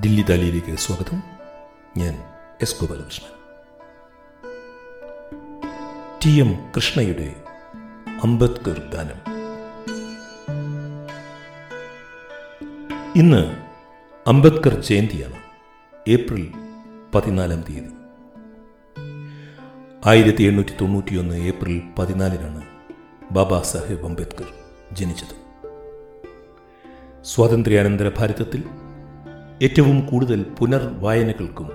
ദില്ലി ദാലിയിലേക്ക് സ്വാഗതം. ഞാൻ S Gopalakrishnan. T M കൃഷ്ണയുടെ അംബേദ്കർ ഗാനം. ഇന്ന് അംബേദ്കർ ജയന്തിയാണ് ഏപ്രിൽ പതിനാലാം തീയതി. ആയിരത്തി എണ്ണൂറ്റി തൊണ്ണൂറ്റിയൊന്ന് ഏപ്രിൽ പതിനാലിനാണ് ബാബാ സാഹേബ് അംബേദ്കർ ജനിച്ചത്. സ്വാതന്ത്ര്യാനന്തര ഭാരതത്തിൽ ഏറ്റവും കൂടുതൽ പുനർവായനകൾക്കും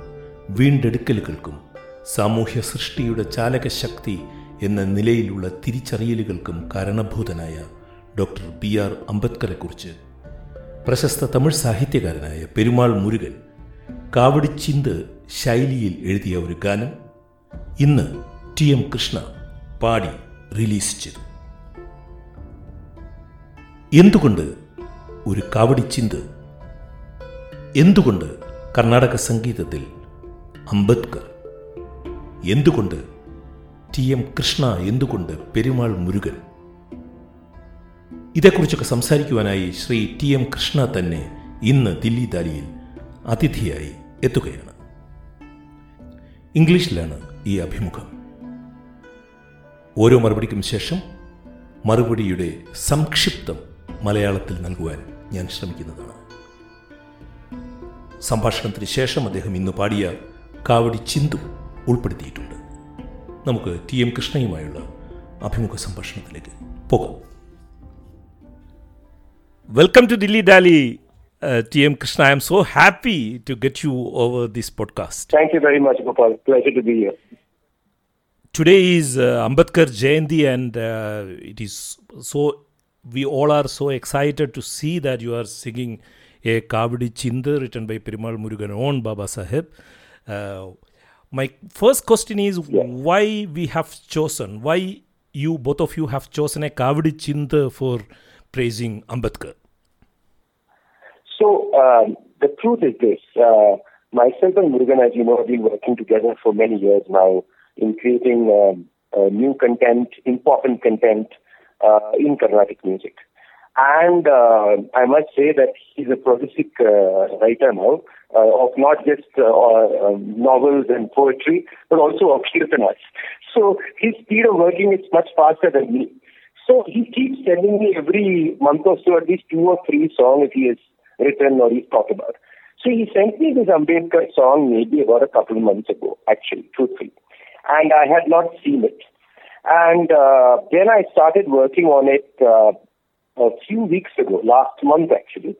വീണ്ടെടുക്കലുകൾക്കും സാമൂഹ്യ സൃഷ്ടിയുടെ ചാലകശക്തി എന്ന നിലയിലുള്ള തിരിച്ചറിയലുകൾക്കും കാരണഭൂതനായ ഡോക്ടർ ബി ആർ അംബേദ്കറെക്കുറിച്ച് പ്രശസ്ത തമിഴ് സാഹിത്യകാരനായ പെരുമാൾ മുരുകൻ കാവടിച്ചിന്ത് ശൈലിയിൽ എഴുതിയ ഒരു ഗാനം ഇന്ന് ടി എം കൃഷ്ണ പാടി റിലീസ് ചെയ്തു. എന്തുകൊണ്ട് ഒരു കാവടിച്ചിന്ത് എന്തുകൊണ്ട് കർണാടക സംഗീതത്തിൽ അംബേദ്കർ? എന്തുകൊണ്ട് ടി എം കൃഷ്ണ എന്തുകൊണ്ട് പെരുമാൾ മുരുകൻ? ഇതേക്കുറിച്ചൊക്കെ സംസാരിക്കുവാനായി ശ്രീ ടി എം കൃഷ്ണ തന്നെ ഇന്ന് ദില്ലി ദാലിയിൽ അതിഥിയായി എത്തുകയാണ്. ഇംഗ്ലീഷിലാണ് ഈ അഭിമുഖം. ഓരോ മറുപടിക്കും ശേഷം മറുപടിയുടെ സംക്ഷിപ്തം മലയാളത്തിൽ നൽകുവാൻ ഞാൻ ശ്രമിക്കുന്നതാണ്. സംഭാഷണത്തിന് ശേഷം അദ്ദേഹം ഇന്ന് പാടിയ കാവടി ചിന്തു ഉൾപ്പെടുത്തിയിട്ടുണ്ട്. നമുക്ക് ടി എം കൃഷ്ണയുമായുള്ള അഭിമുഖ സംഭാഷണത്തിലേക്ക് പോകാം. Welcome to Dilli Dali T M Krishna I am so happy to get you over this podcast thank you very much Gopal pleased to be here today is Ambedkar Jayanti and it is so we all are so excited to see that you are singing a Kavadi Chinda written by Perumal Murugan on Baba Saheb. Uh, my first question is why we have chosen, why you both of you have chosen a Kavadi Chinda for praising Ambedkar. So, um, the truth is this. Uh, myself and Murugan, as you know, have been working together for many years now in creating um, uh, new content, important content uh, in Carnatic music. And uh, I must say that he's a prolific uh, writer now uh, of not just uh, uh, novels and poetry, but also of kirtanas. So his speed of working is much faster than me. So he keeps sending me every month or so at least two or three songs he has written or he's talked about. So he sent me this Ambedkar song maybe about a couple of months ago, actually, truthfully. And I had not seen it. And uh, then I started working on it uh, a few weeks ago, last month actually.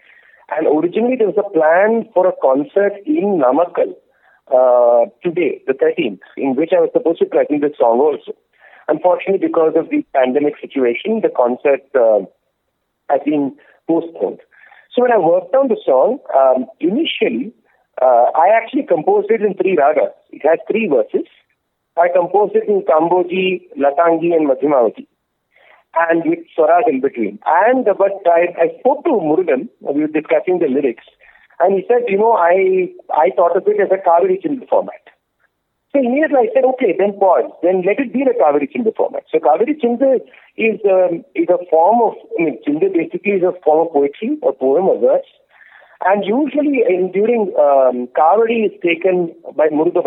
And originally there was a plan for a concert in Namakkal uh, today, the 13th, in which I was supposed to present this song also. Unfortunately, because of the pandemic situation, the concert uh, has been postponed. So when I worked on the song, um, initially, uh, I actually composed it in three ragas. It has three verses. I composed it in Kamboji, Latangi, and Madhyamavati, and with swaras in between. And but I, I spoke to Murugan. We were discussing the lyrics, and he said, you know, I I thought of it as a Kavadi Chindu format. So immediately I said, okay, then pause. Then let it be the Kavadi Chindu format. So Kavadi Chindu is um, is a form of, I mean, Chindu basically is a form of poetry, a poem, a verse. And usually in, during um, Kavadi is taken by Muruga.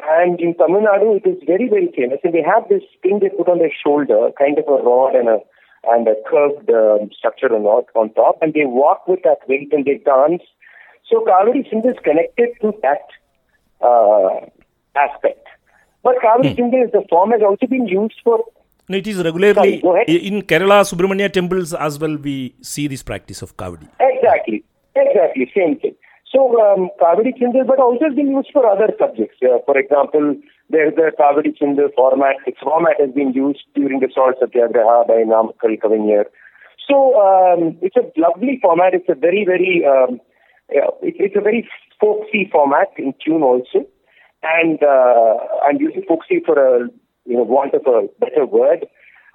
And in Tamil Nadu, it is very, very famous. And they have this thing they put on their shoulder, kind of a rod and a and a curved um, structure on, on top. And they walk with that weight and they dance. So Kavadi Chindu is connected to that uh, aspect. But Kavadi is the form has also been used for No, it is regularly Sorry, in Kerala Subramania temples as well. We see this practice of Kavadi. Exactly. Exactly. Same thing. So, um, Kavadi but also has been used for other subjects. Uh, for example, there's the Kavadi Chindal format. Its format has been used during the Salt Satyagraha by Namakkal Kavignar. So, um, it's a lovely format. It's a very, very, um, yeah, it, it's a very folksy format in tune also. And uh, I'm using folksy for a, you know, want of a better word.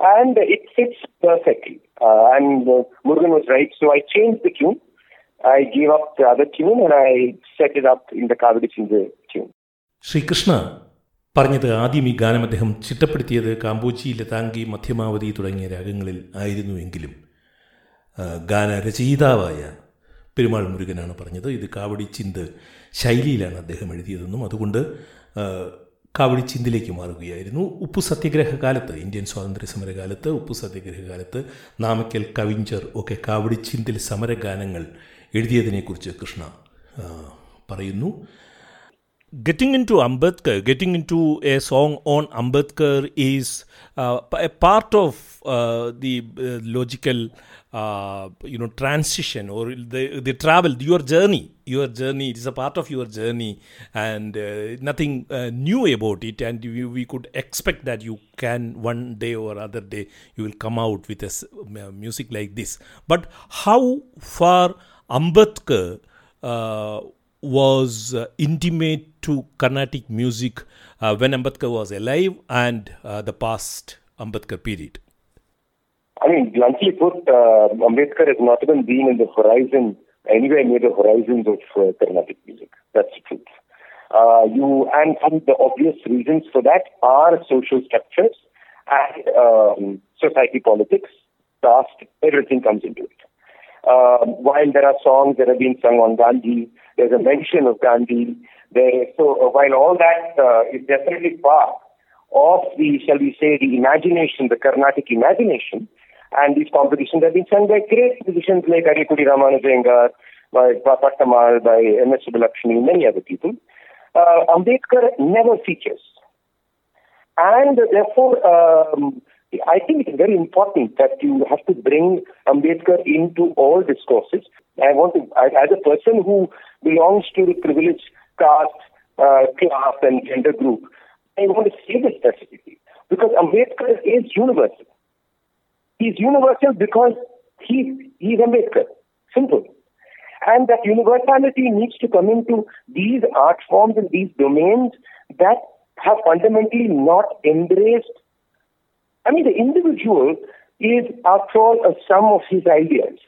And it fits perfectly. Uh, and uh, Murugan was right. So I changed the tune. I gave up the other tune and I set it up in the Kavadi. Srikrishna പറഞ്ഞത് ആദ്യം ഈ ഗാനം അദ്ദേഹം ചിട്ടപ്പെടുത്തിയത് കാമ്പോച്ചി ലതാംഗി മധ്യമാവതി തുടങ്ങിയ രാഗങ്ങളിൽ ആയിരുന്നുവെങ്കിലും ഗാനരചയിതാവായ പെരുമാൾ മുരുകനാണ് പറഞ്ഞത് ഇത് കാവടി ചിന്ത് ശൈലിയിലാണ് അദ്ദേഹം എഴുതിയതെന്നും അതുകൊണ്ട് കാവടി ചിന്തിലേക്ക് മാറുകയായിരുന്നു ഉപ്പു സത്യഗ്രഹ കാലത്ത് ഇന്ത്യൻ സ്വാതന്ത്ര്യ സമരകാലത്ത് ഉപ്പു സത്യഗ്രഹ കാലത്ത് നാമക്കൽ കവിഞ്ചർ ഒക്കെ കാവടി ചിന്തിൽ സമരഗാനങ്ങൾ എഴുതിയതിനെക്കുറിച്ച് കൃഷ്ണ പറയുന്നു getting into Ambedkar, getting into a song on Ambedkar is uh, a part of uh, the uh, logical, you know, transition or the the travel, your journey, your journey. It is a part of your journey, and nothing new about it. And we, we could expect that you can one day or other day you will come out with a music like this. But how far Ambedkar was uh, intimate to Carnatic music uh, when Ambedkar was alive and uh, the past Ambedkar period? I mean, bluntly put, Ambedkar has not even been in the horizon, anywhere near the horizons of Carnatic music. That's the truth. you and, and the obvious reasons for that are social structures and um, society politics, caste, everything comes into it. While there are songs that have been sung on Gandhi, there's a mention of Gandhi. There, so uh, while all that uh, is definitely part of the, shall we say, the imagination, the Carnatic imagination, and these competitions have been sung by great musicians like Ariyakudi Ramanuja Iyengar, by Pattammal, by M.S. Subbulakshmi, many other people. Uh, Ambedkar never features. And therefore, um, I think it's very important that you have to bring Ambedkar into all discourses. I want to, as a person who belongs to the privileged caste, uh, class, and gender group, I want to say this specifically because Ambedkar is universal. He's universal because he, he's Ambedkar. Simple. And that universality needs to come into these art forms and these domains that have fundamentally not embraced I mean, the individual is, after all, a sum of his ideas.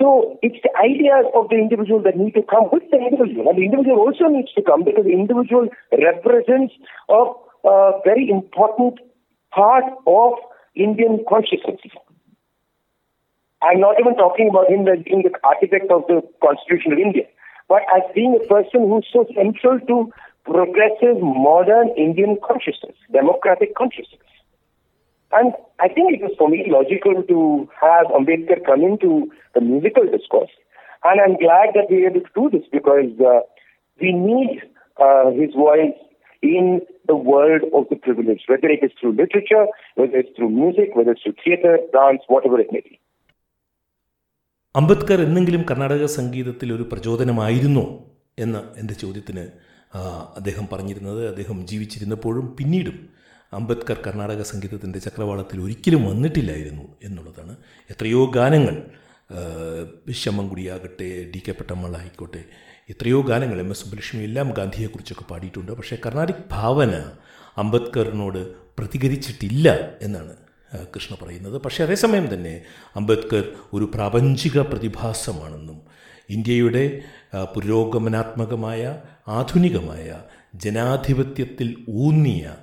So it's the ideas of the individual that need to come with the individual. And the individual also needs to come because the individual represents a, a very important part of Indian consciousness. I'm not even talking about him as being the architect of the Constitution of India, but as being a person who's so central to progressive modern Indian consciousness, democratic consciousness. And I think it was for me logical to have Ambedkar come into the musical discourse. And I'm glad that we were able to do this because uh, we need uh, his voice in the world of the privileged, whether it is through literature, whether it's through music, whether it's through theater, dance, whatever it may be. Ambedkar എന്തെങ്കിലും കർണാടക സംഗീതത്തിൽ ഒരു പ്രചോദനമായിരുന്നോ എന്ന എന്റെ ചോദ്യത്തിന് അദ്ദേഹം പറഞ്ഞിരുന്നത് അദ്ദേഹം ജീവിച്ചിരുന്നപ്പോഴും പിന്നീടും അംബേദ്കർ കർണാടക സംഗീതത്തിന്റെ ചക്രവാളത്തിൽ ഒരിക്കലും വന്നിട്ടില്ലായിരുന്നു എന്നുള്ളതാണ്. എത്രയോ ഗാനങ്ങൾ ശമ്മൻകുടിയാകട്ടെ ഡി കെ പെട്ടമ്മൾ ആയിക്കോട്ടെ എത്രയോ ഗാനങ്ങൾ എം എസ് സുബ്ബലക്ഷ്മി എല്ലാം ഗാന്ധിയെക്കുറിച്ചൊക്കെ പാടിയിട്ടുണ്ട്. പക്ഷേ കർണാടിക് ഭാവന അംബേദ്കറിനോട് പ്രതികരിച്ചിട്ടില്ല എന്നാണ് കൃഷ്ണ പറയുന്നത്. പക്ഷേ അതേസമയം തന്നെ അംബേദ്കർ ഒരു പ്രാപഞ്ചിക പ്രതിഭാസമാണെന്നും ഇന്ത്യയുടെ പുരോഗമനാത്മകമായ ആധുനികമായ ജനാധിപത്യത്തിൽ ഊന്നിയ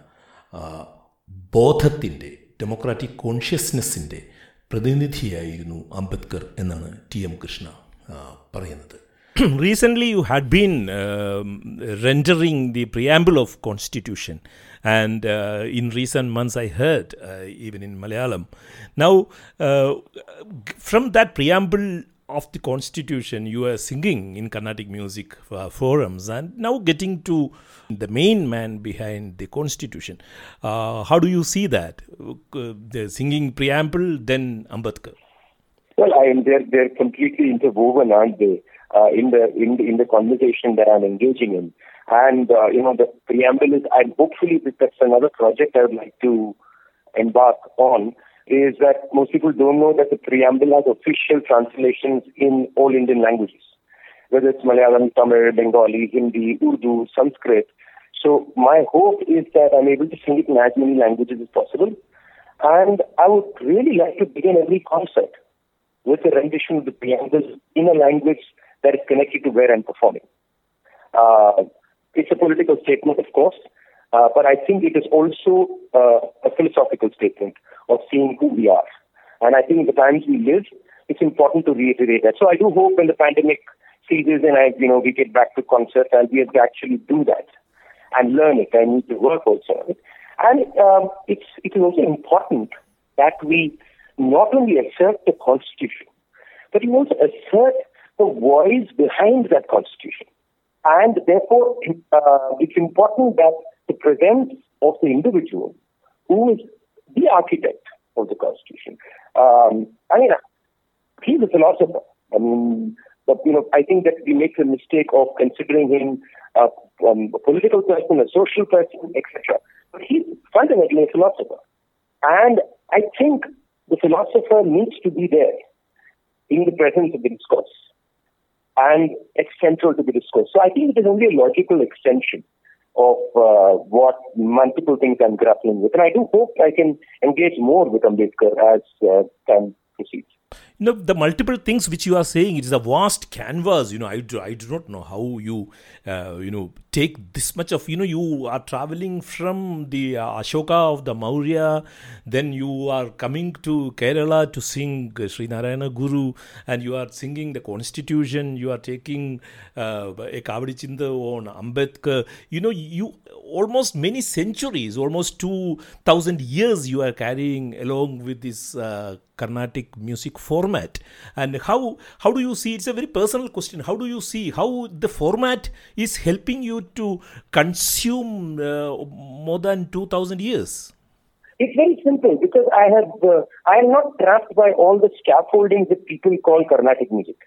ബോധത്തിന്റെ ഡെമോക്രാറ്റിക് കോൺഷ്യസ്നെസ്സിന്റെ പ്രതിനിധിയായിരുന്നു അംബേദ്കർ എന്നാണ് ടി എം കൃഷ്ണ പറയുന്നത്. Recently you had been rendering the preamble of constitution and in recent months I heard even in Malayalam now from that preamble of the constitution you are singing in carnatic music forums and now getting to the main man behind the constitution how do you see that the singing preamble then ambedkar well I am they're, they're completely interwoven aren't they uh, in the in the, in the conversation that I'm engaging in. And uh, you know, the preamble is, and hopefully that's another project I would like to embark on. Is that most people don't know that the preamble has official translations in all Indian languages, whether it's Malayalam, Tamil, Bengali, Hindi, Urdu, Sanskrit. So my hope is that I'm able to sing it in as many languages as possible. And I would really like to begin every concert with a rendition of the preamble in a language that is connected to where I'm performing. Uh, it's a political statement, of course, uh, but I think it is also uh, a philosophical statement of seeing who we are. And I think in the times we live, it's important to reiterate that. So I do hope when the pandemic ceases and I, you know, we get back to concerts, I'll be able to actually do that and learn it. I need to work also on it. And um, it's, it is also important that we not only assert the Constitution, but we also assert the voice behind that Constitution. And therefore, uh, it's important that the presence of the individual who is the architect of the Constitution. Um, I mean, he's a philosopher. I mean, but you know, I think that we make the mistake of considering him a, um, a political person, a social person, etc. But he's fundamentally a philosopher, and I think the philosopher needs to be there in the presence of the discourse and it's central to the discourse. So I think it is only a logical extension of uh, what multiple things I'm grappling with. And I do hope I can engage more with Ambedkar as uh, time proceeds you know the multiple things which you are saying it is a vast canvas you know i do, I do not know how you uh, you know take this much of you know you are traveling from the uh, ashoka of the maurya then you are coming to kerala to sing sri narayana guru and you are singing the constitution you are taking uh, a kavadi chinda on ambedkar. You know you almost many centuries almost 2000 years you are carrying along with this uh, carnatic music format. And how how do you see it's a very personal question. How do you see how the format is helping you to consume uh, more than 2000 years? It's very simple because i have uh, i am not trapped by all the scaffolding that people call carnatic music.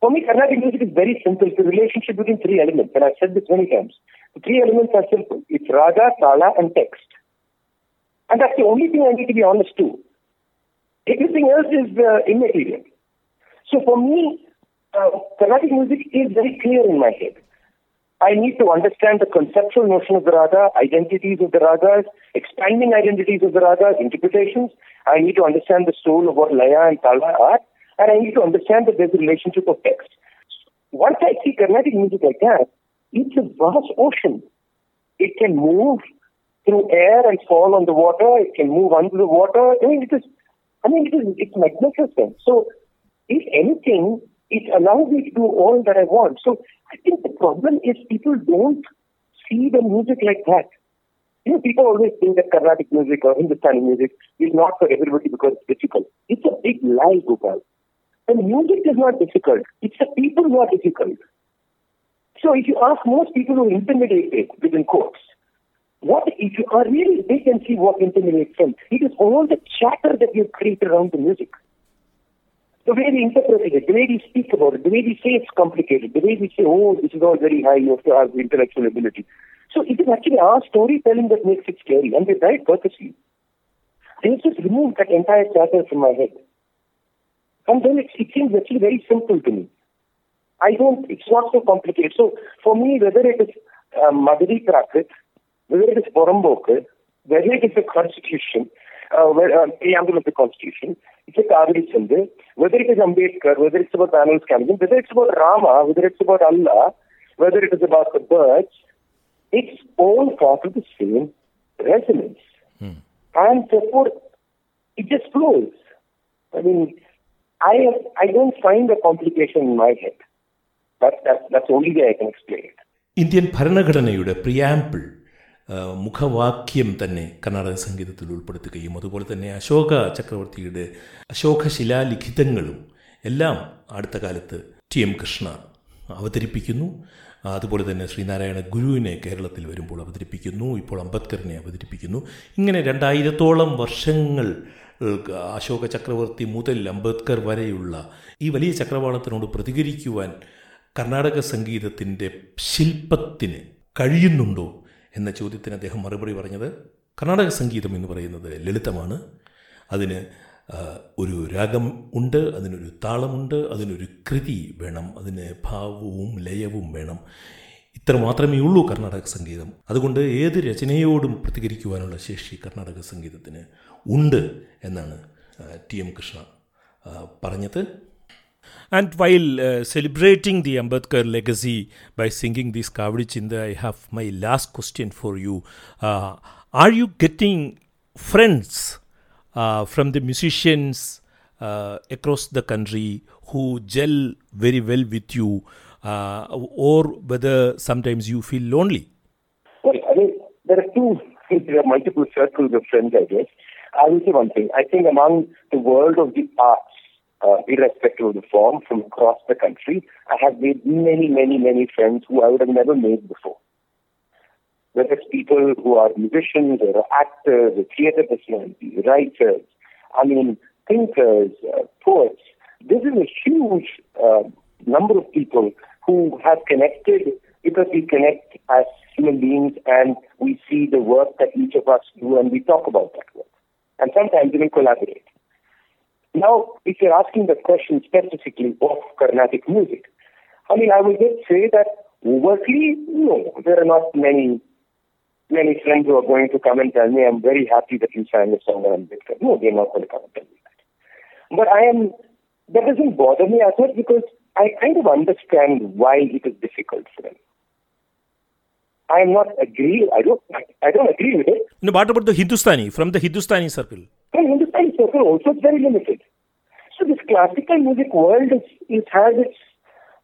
For me carnatic music is very simple. It's a relationship between three elements and i've said this many times. The three elements are simple. It's raga tala and text. And that's the only thing i need to be honest to Everything else is uh, immaterial. So for me, uh, Carnatic music is very clear in my head. I need to understand the conceptual notion of the raga, identities of the ragas, expanding identities of the ragas, interpretations. I need to understand the soul of what Laya and Tala are, and I need to understand that there's a relationship of text. Once I see Carnatic music like that, it's a vast ocean. It can move through air and fall on the water. It can move under the water. I mean, it is I mean, it is, it's magnificent. So, if anything, it allows me to do all that I want. So, I think the problem is people don't see the music like that. You know, people always think that Carnatic music or Hindustani music is not for everybody because it's difficult. It's a big lie, Gopal. The music is not difficult. It's the people who are difficult. So if you ask most people who intimidate within quotes, what if you are really big and see what intimidates them? It is all the chatter that you create around the music. The way we interpret it, the way we speak about it, the way we say it's complicated, the way we say, oh, this is all very high, you have to have intellectual ability. So it is actually our storytelling that makes it scary, and we died purposely. They just removed that entire chatter from my head. And then it, it seems actually very simple to me. I don't, it's not so complicated. So for me, whether it is um, Madhuri Prakrit, whether it is പുറമ്പോക്ക് whether it is a constitution, preamble of the constitution, it's a Kavadi Chindu, whether it is Ambedkar, whether it's about animals cannibalism, whether it's about Rama, whether it's about Allah, whether it is about the birds, it's all part of the same resonance. Hmm. And therefore, it just flows. I mean, I I don't find a complication in my head. That, that's the only way I can explain it. Indian ഭരണഘടനയുടെ preamble. മുഖവാക്യം തന്നെ കർണാടക സംഗീതത്തിൽ ഉൾപ്പെടുത്തുകയും അതുപോലെ തന്നെ അശോക ചക്രവർത്തിയുടെ അശോക ശിലാലിഖിതങ്ങളും എല്ലാം അടുത്ത കാലത്ത് ടി എം കൃഷ്ണ അവതരിപ്പിക്കുന്നു. അതുപോലെ തന്നെ ശ്രീനാരായണ ഗുരുവിനെ കേരളത്തിൽ വരുമ്പോൾ അവതരിപ്പിക്കുന്നു. ഇപ്പോൾ അംബേദ്കറിനെ അവതരിപ്പിക്കുന്നു. ഇങ്ങനെ രണ്ടായിരത്തോളം വർഷങ്ങൾ അശോക ചക്രവർത്തി മുതൽ അംബേദ്കർ വരെയുള്ള ഈ വലിയ ചക്രവാളത്തിനോട് പ്രതികരിക്കുവാൻ കർണാടക സംഗീതത്തിന്റെ ശില്പത്തിന് കഴിയുന്നുണ്ടോ? എന്ന ചോദ്യത്തിന് അദ്ദേഹം മറുപടി പറഞ്ഞത് കർണാടക സംഗീതം എന്ന് പറയുന്നത് ലളിതമാണ്. അതിന് ഒരു രാഗം ഉണ്ട് അതിനൊരു താളമുണ്ട് അതിനൊരു കൃതി വേണം അതിന് ഭാവവും ലയവും വേണം. ഇത്ര മാത്രമേ ഉള്ളൂ കർണാടക സംഗീതം. അതുകൊണ്ട് ഏത് രചനയോടും പ്രതികരിക്കുവാനുള്ള ശേഷി കർണാടക സംഗീതത്തിന് ഉണ്ട് എന്നാണ് ടി എം കൃഷ്ണ പറഞ്ഞത്. And while uh, celebrating the Ambedkar legacy by singing this Kavadi Chinda, I have my last question for you. Uh, are you getting friends uh, from the musicians uh, across the country who gel very well with you, uh, or whether sometimes you feel lonely? Well, I mean, there are two, there are multiple circles of friends, I guess. I will say one thing. I think among the world of the arts, uh, irrespective of the form, from across the country, I have made many, many, many friends who I would have never made before. Whether it's people who are musicians or actors or theatre personalities, writers, I mean, thinkers, uh, poets. This is a huge uh, number of people who have connected because we connect as human beings and we see the work that each of us do and we talk about that work. And sometimes even collaborate. Now, if you're asking the question specifically of Carnatic music, I mean, I would just say that overtly, no, there are not many many friends who are going to come and tell me, I'm very happy that you sang a song on Ambedkar. No, they're not going to come and tell me that. But I am, that doesn't bother me as much because I kind of understand why it is difficult for them. I am not agree. I don't. I don't agree with it. No, what about the Hindustani from the Hindustani circle? And Hindustani circle also is very limited. So this classical music world is, is has its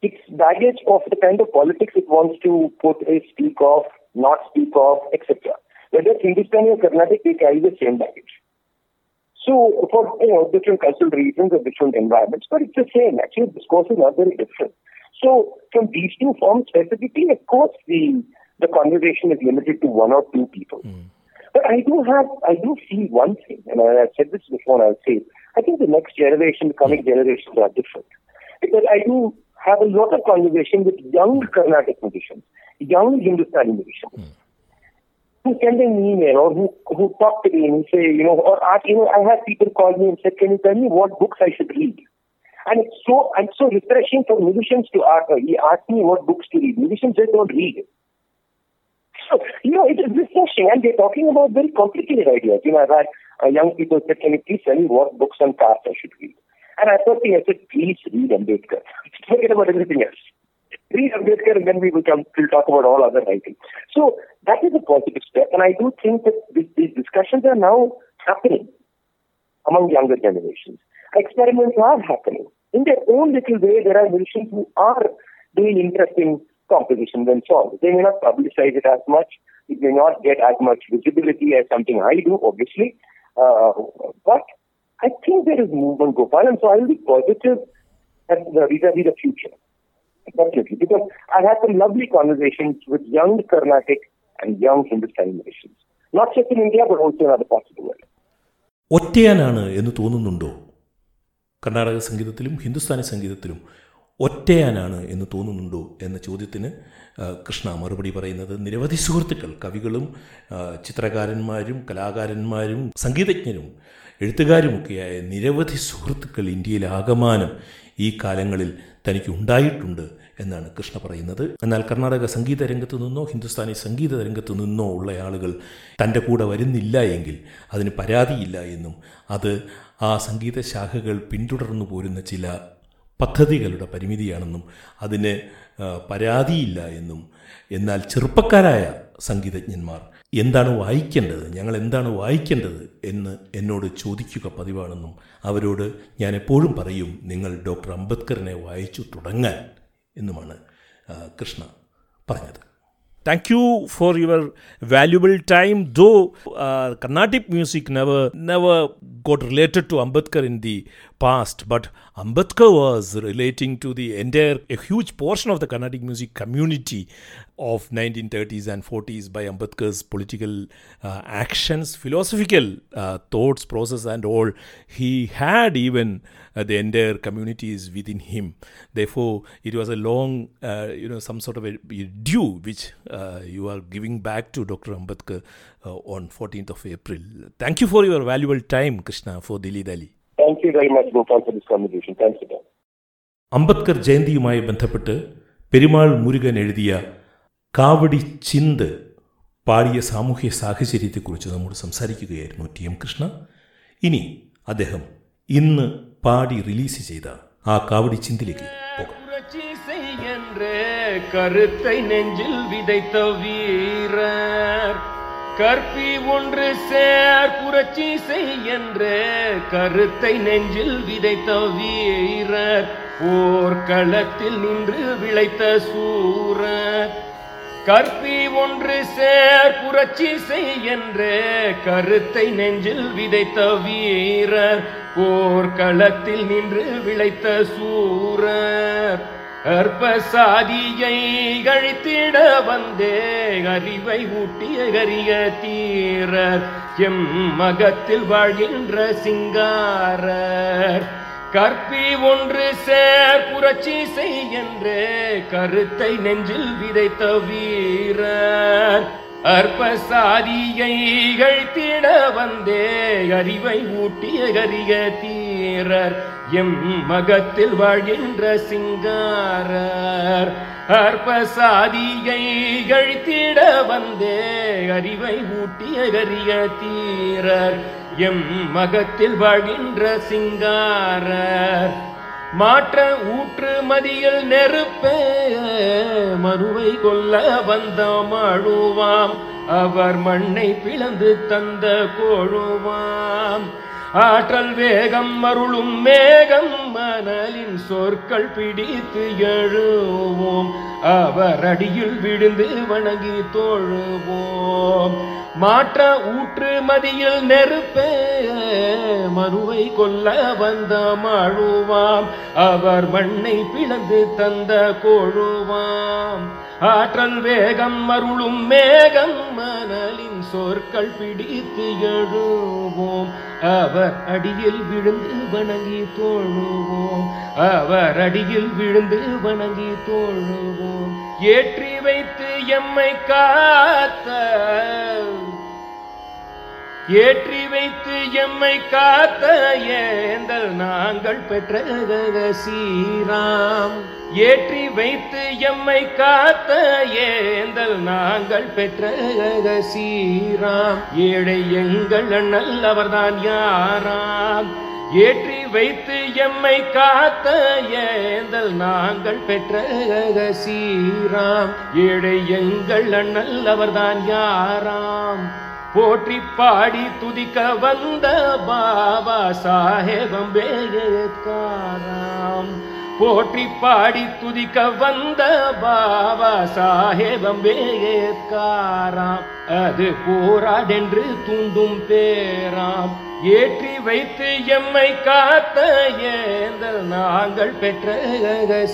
its baggage of the kind of politics it wants to put a speak of, not speak of, etc. Whether it's Hindustani or Carnatic, they carry the same baggage. So for you know different cultural reasons or different environments, but it's the same. Actually, the discourse is very different. So from these two forms specifically, of course, the the conversation is limited to one or two people. Mm. But I do have, I do see one thing, and I, have said this before, and I'll say, I think the next generation, the coming generations are different. Because I do have a lot of conversation with young Carnatic musicians, young Hindustani musicians, mm. who send an email or who, who talk to me and say, you know, or ask, you know, I had people call me and said, can you tell me what books I should read? And it's so, and so refreshing for musicians to ask, he asked me what books to read. Musicians just don't read. So, you know, it is refreshing, and they're talking about very complicated ideas. You know, I've had uh, young people say, can you please tell me what books on caste I should read? And I thought, I said, please read Ambedkar. Forget about everything else. Read Ambedkar, and then we will come, we'll talk about all other writing. So that is a positive step, and I do think that these discussions are now happening among younger generations. Experiments are happening. In their own little way, there are musicians who are doing interesting compositions then songs. They may not publicize it as much. It may not get as much visibility as something I do, obviously. Uh, but I think there is movement, Gopal, and so I will be positive that vis-a-vis the future. Definitely. Because I had some lovely conversations with young Carnatic and young Hindustani musicians. Not just in India, but also in other parts of the world. ഒറ്റയാനാണ് എന്ന് തോന്നുന്നുണ്ടോ കർണാടക സംഗീതത്തിലും ഹിന്ദുസ്ഥാനി സംഗീതത്തിലും ഒറ്റയാനാണ് എന്ന് തോന്നുന്നുണ്ടോ എന്ന ചോദ്യത്തിന് കൃഷ്ണ മറുപടി പറയുന്നത് നിരവധി സുഹൃത്തുക്കൾ കവികളും ചിത്രകാരന്മാരും കലാകാരന്മാരും സംഗീതജ്ഞരും എഴുത്തുകാരുമൊക്കെയായ നിരവധി സുഹൃത്തുക്കൾ ഇന്ത്യയിൽ ആകമാനം ഈ കാലങ്ങളിൽ തനിക്ക് ഉണ്ടായിട്ടുണ്ട് എന്നാണ് കൃഷ്ണ പറയുന്നത്. എന്നാൽ കർണാടക സംഗീത രംഗത്തു നിന്നോ ഹിന്ദുസ്ഥാനി സംഗീത രംഗത്തു നിന്നോ ഉള്ള ആളുകൾ തന്റെ കൂടെ വരുന്നില്ല എങ്കിൽ അതിന് പരാതിയില്ല എന്നും അത് ആ സംഗീത ശാഖകൾ പിന്തുടർന്നു പോരുന്ന ചില പദ്ധതികളുടെ പരിമിതിയാണെന്നും അതിന് പരാതിയില്ല എന്നും. എന്നാൽ ചെറുപ്പക്കാരായ സംഗീതജ്ഞന്മാർ എന്താണ് വായിക്കേണ്ടത് ഞങ്ങൾ എന്താണ് വായിക്കേണ്ടത് എന്ന് എന്നോട് ചോദിക്കുക പതിവാണെന്നും അവരോട് ഞാൻ എപ്പോഴും പറയും നിങ്ങൾ ഡോക്ടർ അംബേദ്കറിനെ വായിച്ചു തുടങ്ങാൻ എന്നുമാണ് കൃഷ്ണ പറഞ്ഞത്. Thank you for your valuable time. Though uh, carnatic never never got related to ambedkar in the past but ambedkar was relating to the entire a huge portion of the carnatic music community of 1930s and 40s by ambedkar's political uh, actions philosophical uh, thoughts process and all he had even the entire communities within him therefore it was a long you know some sort of a, a due which uh, you are giving back to Dr. Ambedkar uh, on 14th of April. Thank you for your valuable time, Krishna, for Dilli Dali. Thank you very much, Gopal, for this conversation. Thanks again. Ambedkar ജയന്തിയുമായി ബന്ധപ്പെട്ട് പെരുമാൾ മുരുകൻ എഴുതിയ കാവടി ചിന്ത് പാടിയ സാമൂഹ്യ സാഹചര്യത്തെക്കുറിച്ച് നമ്മോട് സംസാരിക്കുകയായിരുന്നു T M Krishna ഇനി അദ്ദേഹം ഇന്ന് പാടി റിലീസ് ചെയ്ത ആ കാവടി ചിന്തിലേക്ക് പോകാം என்று கருத்தை நெஞ்சில் விதைத்த வீரர் கற்பி ஒன்று சேர் புரட்சி செய் என்று கருத்தை நெஞ்சில் விதைத்த வீரர். போர்க்களத்தில் நின்று விளைத்த சூரர். கற்பி ஒன்று சேர் புரட்சி செய் என்று கருத்தை நெஞ்சில் விதைத்த வீரர். போர்க்களத்தில் நின்று விளைத்த சூரர். கற்பசாதியை கழித்திட வந்தே அறிவை ஊட்டிய கரிய தீரர். எம் மகத்தில் வாழ்கின்ற சிங்காரர். கற்பி ஒன்று சேர் புரட்சி செய் கருத்தை நெஞ்சில் விதைத்த வீரர். அற்பசாதியைகள் திட வந்தே அறிவை ஊட்டிய கரிக தீரர். எம் மகத்தில் வாழ்கின்ற சிங்காரர். அற்பசாதியைகள் திட வந்தே அறிவை ஊட்டிய கரிய தீரர். எம் மகத்தில் வாழ்கின்ற சிங்காரர். மாற்ற ஊற்று மதியில் நெருப்பே மறுவை கொல்ல வந்த அழுவாம். அவர் மண்ணை பிளந்து தந்த கோழுவாம். ஆற்றல் வேகம் மருளும் மேகம் மணலின் சொற்கள் பிடித்து எழுவோம். அவர் அடியில் விழுந்து வணங்கி தோழுவோம். மாற்ற ஊற்று மதியில் நெருப்பே மறுவை கொல்ல வந்த மாழுவாம் அவர் மண்ணை பிளந்து தந்த கோழுவாம். ஆற்றல் வேகம் அருளும் மேகம் மணலின் சொற்கள் பிடித்து எழுவோம். அவர் அடியில் விழுந்து வணங்கி தோழுவோம். அவர் அடியில் விழுந்து வணங்கி தோழுவோம். ஏற்றி வைத்து எம்மை காத்த ஏற்றி வைத்து எம்மை காத்த ஏந்தல் நாங்கள் பெற்ற சீராம். ஏற்றி வைத்து எம்மை காத்த ஏந்தல் நாங்கள் பெற்ற சீராம். ஏழை எங்கள் அண்ணல் அவர்தான் யாராம். ஏற்றி வைத்து எம்மை காத்த ஏந்தல் நாங்கள் பெற்ற சீராம். ஏழை எங்கள் அண்ணல் அவர்தான் யாராம். போற்றி பாடி துதிக்க வந்த பாபா சாஹேப் அம்பேத்காராம் போற்றி பாடி துதிக்க வந்த பாபா சாஹேப் அம்பேத்காராம் அது போராடென்று தூண்டும் பேராம். ஏற்றி வைத்து எம்மை காத்த ஏந்தல் நாங்கள் பெற்ற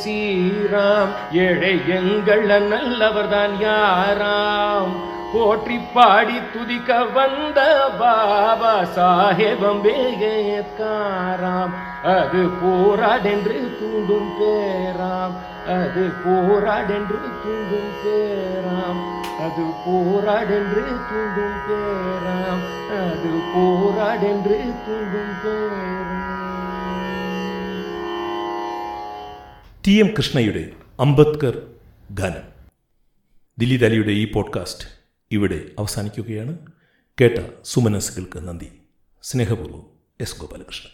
சீராம் ஏழை எங்கள் நல்லவர்தான் யாராம். போற்றி பாடி துதிக்க வந்த பாபா சாஹேபம் வேகாராம் அது போராடென்று தூண்டும் பேராம் அது போராடென்று தூண்டும் பேராம் அது போராடென்று தூண்டும் பேராம் அது போராடென்று தூண்டும் பேராம் ടി എം കൃഷ്ണയുടെ അംബേദ്കർ ഗാനം ദിലീപ് അലിയുടെ ഈ പോഡ്കാസ്റ്റ് ഇവിടെ അവസാനിക്കുകയാണ്. കേട്ട സുമനസ്സുകൾക്ക് നന്ദി. സ്നേഹപൂർവം എസ് ഗോപാലകൃഷ്ണൻ.